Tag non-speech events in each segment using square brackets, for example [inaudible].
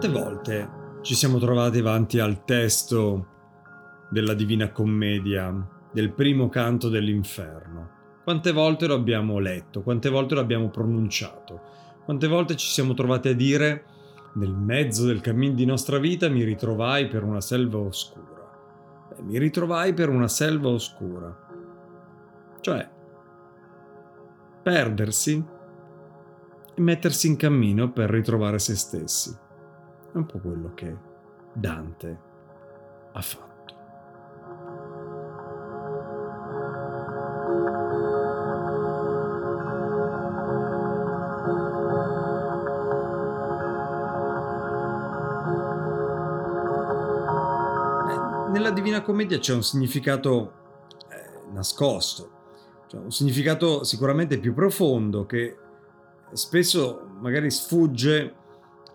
Quante volte ci siamo trovati davanti al testo della Divina Commedia, del primo canto dell'inferno? Quante volte lo abbiamo letto? Quante volte lo abbiamo pronunciato? Quante volte ci siamo trovati a dire nel mezzo del cammin di nostra vita mi ritrovai per una selva oscura? Beh, mi ritrovai per una selva oscura. Cioè, perdersi e mettersi in cammino per ritrovare se stessi. È un po' quello che Dante ha fatto. Eh, nella Divina Commedia c'è un significato eh, nascosto, cioè un significato sicuramente più profondo che spesso magari sfugge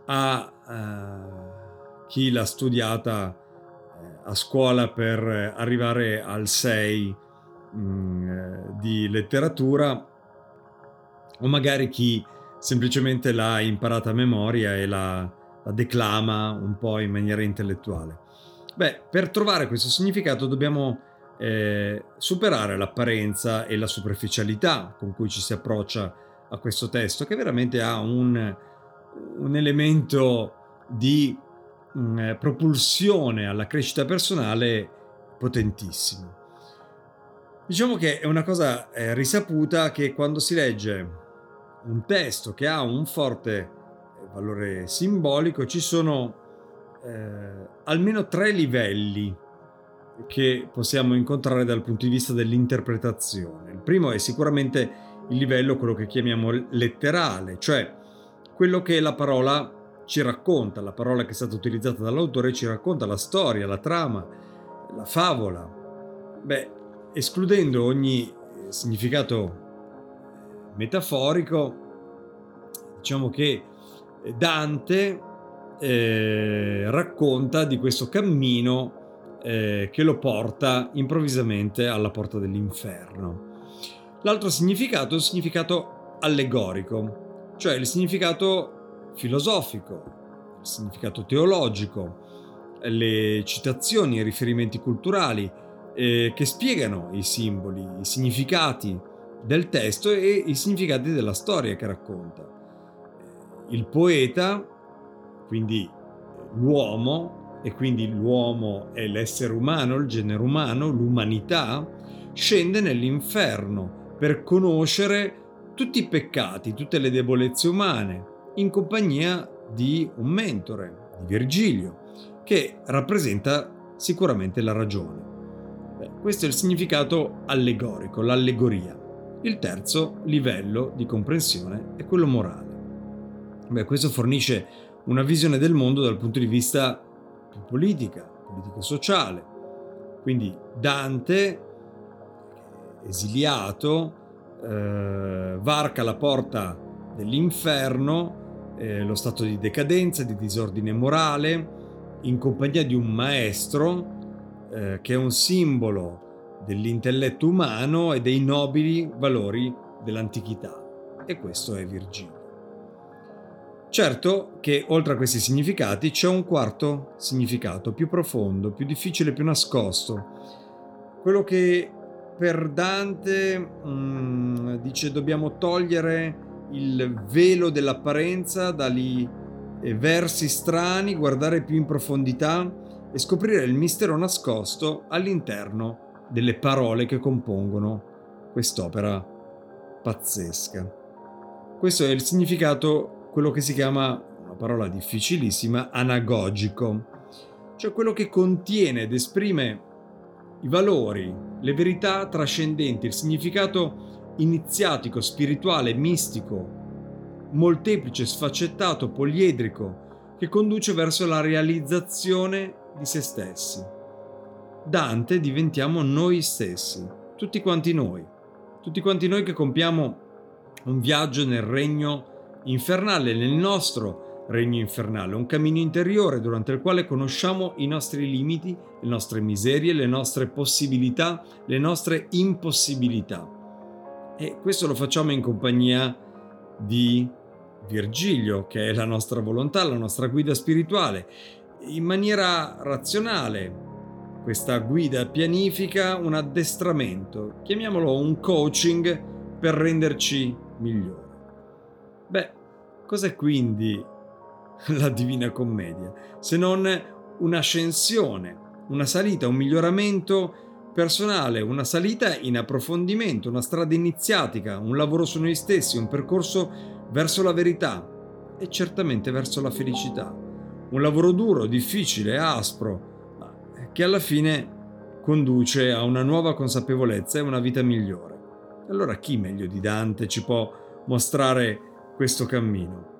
a uh, chi l'ha studiata uh, a scuola per arrivare al 6 um, di letteratura o magari chi semplicemente l'ha imparata a memoria e la, la declama un po' in maniera intellettuale. Beh, per trovare questo significato dobbiamo eh, superare l'apparenza e la superficialità con cui ci si approccia a questo testo, che veramente ha un, un elemento di mh, mm, eh, propulsione alla crescita personale potentissimo. Diciamo che è una cosa eh, risaputa che quando si legge un testo che ha un forte eh, valore simbolico ci sono eh, almeno tre livelli che possiamo incontrare dal punto di vista dell'interpretazione. Il primo è sicuramente il livello, quello che chiamiamo letterale, cioè quello che la parola ci racconta, la parola che è stata utilizzata dall'autore ci racconta la storia, la trama, la favola. Beh, escludendo ogni significato metaforico, diciamo che Dante eh, racconta di questo cammino eh, che lo porta improvvisamente alla porta dell'inferno. L'altro significato è un significato allegorico, cioè il significato filosofico, il significato teologico, le citazioni i riferimenti culturali eh, che spiegano i simboli, i significati del testo e i significati della storia che racconta. Il poeta, quindi l'uomo, e quindi l'uomo è l'essere umano, il genere umano, l'umanità, scende nell'inferno per conoscere tutti i peccati, tutte le debolezze umane, in compagnia di un mentore, di Virgilio, che rappresenta sicuramente la ragione. Beh, questo è il significato allegorico, l'allegoria. Il terzo livello di comprensione è quello morale. Beh, questo fornisce una visione del mondo dal punto di vista più politica, politico-sociale. Quindi Dante, esiliato, eh, varca la porta dell'inferno, eh, lo stato di decadenza, di disordine morale, in compagnia di un maestro eh, che è un simbolo dell'intelletto umano e dei nobili valori dell'antichità. E questo è Virgilio. Certo che oltre a questi significati c'è un quarto significato, più profondo, più difficile, più nascosto. Quello che per Dante mm, dice dobbiamo togliere il velo dell'apparenza dagli versi strani, guardare più in profondità e scoprire il mistero nascosto all'interno delle parole che compongono quest'opera pazzesca. Questo è il significato, quello che si chiama, una parola difficilissima, anagogico, cioè quello che contiene ed esprime i valori, le verità trascendenti, il significato iniziatico, spirituale, mistico, molteplice, sfaccettato, poliedrico, che conduce verso la realizzazione di se stessi. Dante diventiamo noi stessi, tutti quanti noi, tutti quanti noi che compiamo un viaggio nel regno infernale, nel nostro regno infernale, un cammino interiore durante il quale conosciamo i nostri limiti, le nostre miserie, le nostre possibilità, le nostre impossibilità. E questo lo facciamo in compagnia di Virgilio, che è la nostra volontà, la nostra guida spirituale, in maniera razionale. Questa guida pianifica un addestramento, chiamiamolo un coaching per renderci migliori. Beh, cos'è quindi [laughs] la Divina Commedia? Se non un'ascensione, una salita, un miglioramento personale, una salita in approfondimento, una strada iniziatica, un lavoro su noi stessi, un percorso verso la verità e certamente verso la felicità. Un lavoro duro, difficile, aspro, che alla fine conduce a una nuova consapevolezza e una vita migliore. Allora chi meglio di Dante ci può mostrare questo cammino?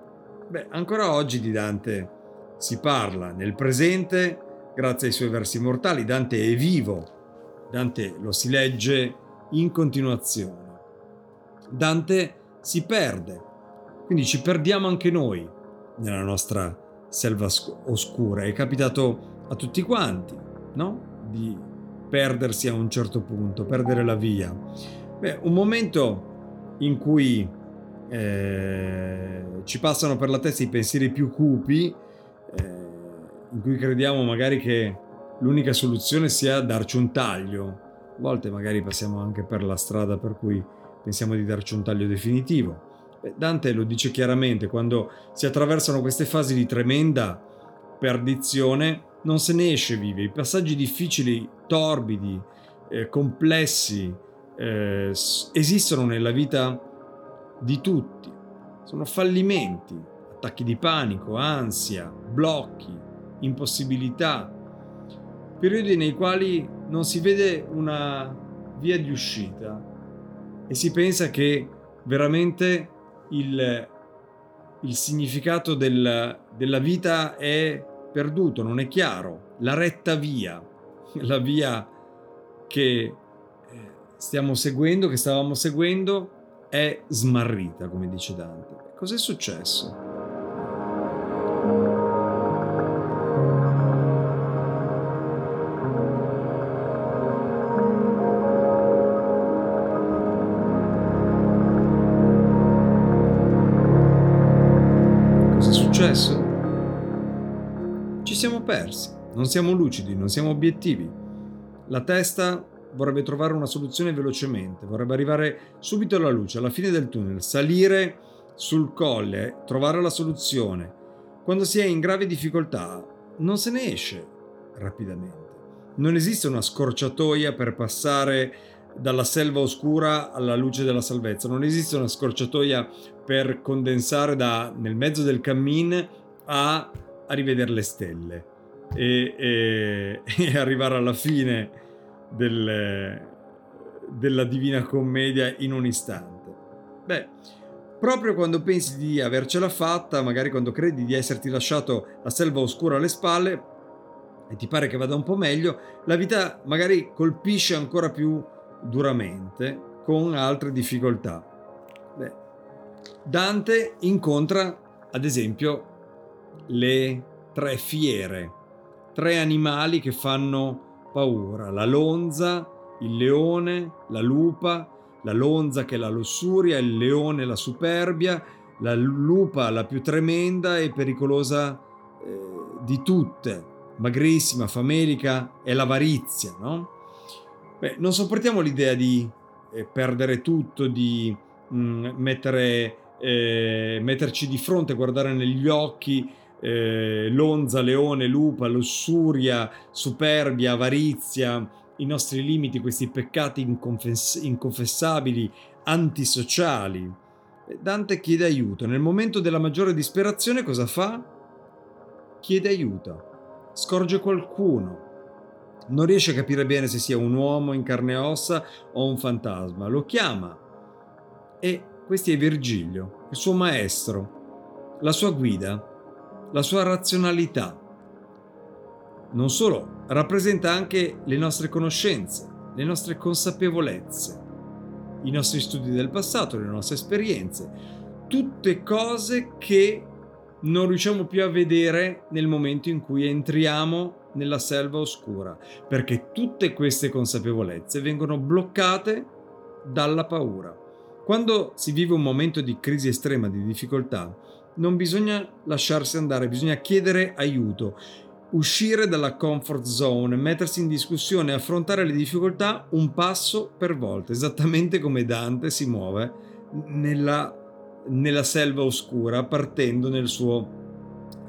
Beh, ancora oggi di Dante si parla nel presente grazie ai suoi versi mortali. Dante è vivo, Dante lo si legge in continuazione. Dante si perde, quindi ci perdiamo anche noi nella nostra selva oscura. È capitato a tutti quanti, no? Di perdersi a un certo punto, perdere la via. Beh, un momento in cui eh, ci passano per la testa i pensieri più cupi, eh, in cui crediamo magari che l'unica soluzione sia darci un taglio. A volte magari passiamo anche per la strada per cui pensiamo di darci un taglio definitivo. Dante lo dice chiaramente, quando si attraversano queste fasi di tremenda perdizione, non se ne esce vivi. I passaggi difficili, torbidi, eh, complessi, eh, esistono nella vita di tutti. Sono fallimenti, attacchi di panico, ansia, blocchi, impossibilità, periodi nei quali non si vede una via di uscita e si pensa che veramente il, il significato del, della vita è perduto, non è chiaro. La retta via, la via che eh, stiamo seguendo, che stavamo seguendo, è smarrita, come dice Dante. Cos'è successo? successo? Ci siamo persi, non siamo lucidi, non siamo obiettivi. La testa vorrebbe trovare una soluzione velocemente, vorrebbe arrivare subito alla luce, alla fine del tunnel, salire sul colle, trovare la soluzione. Quando si è in grave difficoltà non se ne esce rapidamente. Non esiste una scorciatoia per passare dalla selva oscura alla luce della salvezza. Non esiste una scorciatoia per condensare da, nel mezzo del cammin a, a rivedere le stelle e, e, [laughs] e arrivare alla fine del, della Divina Commedia in un istante. Beh, proprio quando pensi di avercela fatta, magari quando credi di esserti lasciato la selva oscura alle spalle e ti pare che vada un po' meglio, la vita magari colpisce ancora più duramente con altre difficoltà. Beh, Dante incontra ad esempio le tre fiere, tre animali che fanno paura, la lonza, il leone, la lupa, la lonza che è la lussuria, il leone la superbia la lupa, la più tremenda e pericolosa eh, di tutte, magrissima, famelica, è l'avarizia, no? Beh, non sopportiamo l'idea di eh, perdere tutto, di mh, mm, mettere, eh, metterci di fronte, guardare negli occhi eh, lonza, leone, lupa, lussuria, superbia, avarizia, i nostri limiti, questi peccati inconfess- inconfessabili, antisociali. Dante chiede aiuto. Nel momento della maggiore disperazione cosa fa? Chiede aiuto. Scorge qualcuno. Non riesce a capire bene se sia un uomo in carne e ossa o un fantasma. Lo chiama. E questo è Virgilio, il suo maestro, la sua guida, la sua razionalità. Non solo, rappresenta anche le nostre conoscenze, le nostre consapevolezze, i nostri studi del passato, le nostre esperienze, tutte cose che non riusciamo più a vedere nel momento in cui entriamo nella selva oscura, perché tutte queste consapevolezze vengono bloccate dalla paura. Quando si vive un momento di crisi estrema, di difficoltà, non bisogna lasciarsi andare, bisogna chiedere aiuto, uscire dalla comfort zone, mettersi in discussione, affrontare le difficoltà un passo per volta, esattamente come Dante si muove nella, nella selva oscura, partendo nel suo,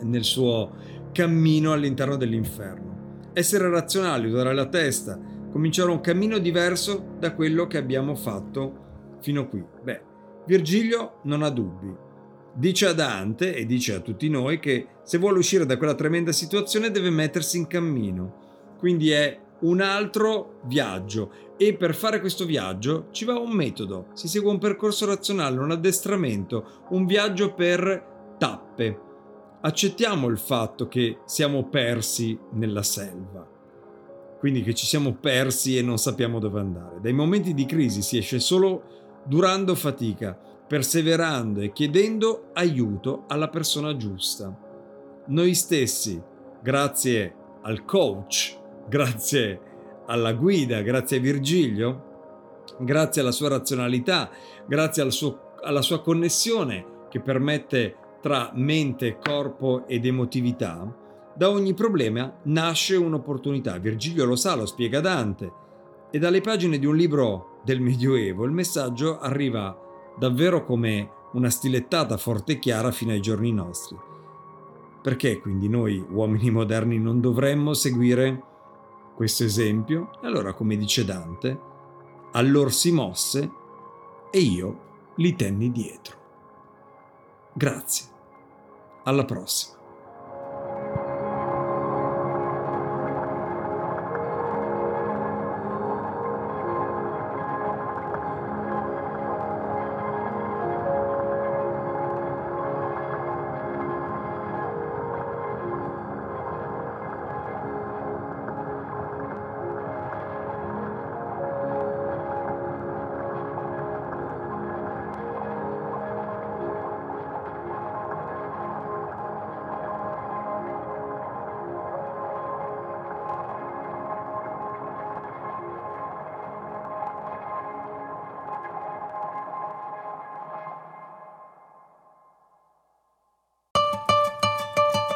nel suo cammino all'interno dell'inferno. Essere razionali, usare la testa, cominciare un cammino diverso da quello che abbiamo fatto fino qui. Beh, Virgilio non ha dubbi, dice a Dante e dice a tutti noi che se vuole uscire da quella tremenda situazione deve mettersi in cammino. Quindi è un altro viaggio e per fare questo viaggio ci va un metodo, si segue un percorso razionale, un addestramento, un viaggio per tappe. Accettiamo il fatto che siamo persi nella selva, quindi che ci siamo persi e non sappiamo dove andare. Dai momenti di crisi si esce solo durando fatica, perseverando e chiedendo aiuto alla persona giusta. Noi stessi, grazie al coach, grazie alla guida, grazie a Virgilio, grazie alla sua razionalità, grazie al suo, alla sua connessione che permette tra mente, corpo ed emotività, da ogni problema nasce un'opportunità. Virgilio lo sa, lo spiega Dante. E dalle pagine di un libro del Medioevo il messaggio arriva davvero come una stilettata forte e chiara fino ai giorni nostri. Perché quindi noi uomini moderni non dovremmo seguire questo esempio? E allora, come dice Dante, allora si mosse e io li tenni dietro. Grazie. Alla prossima.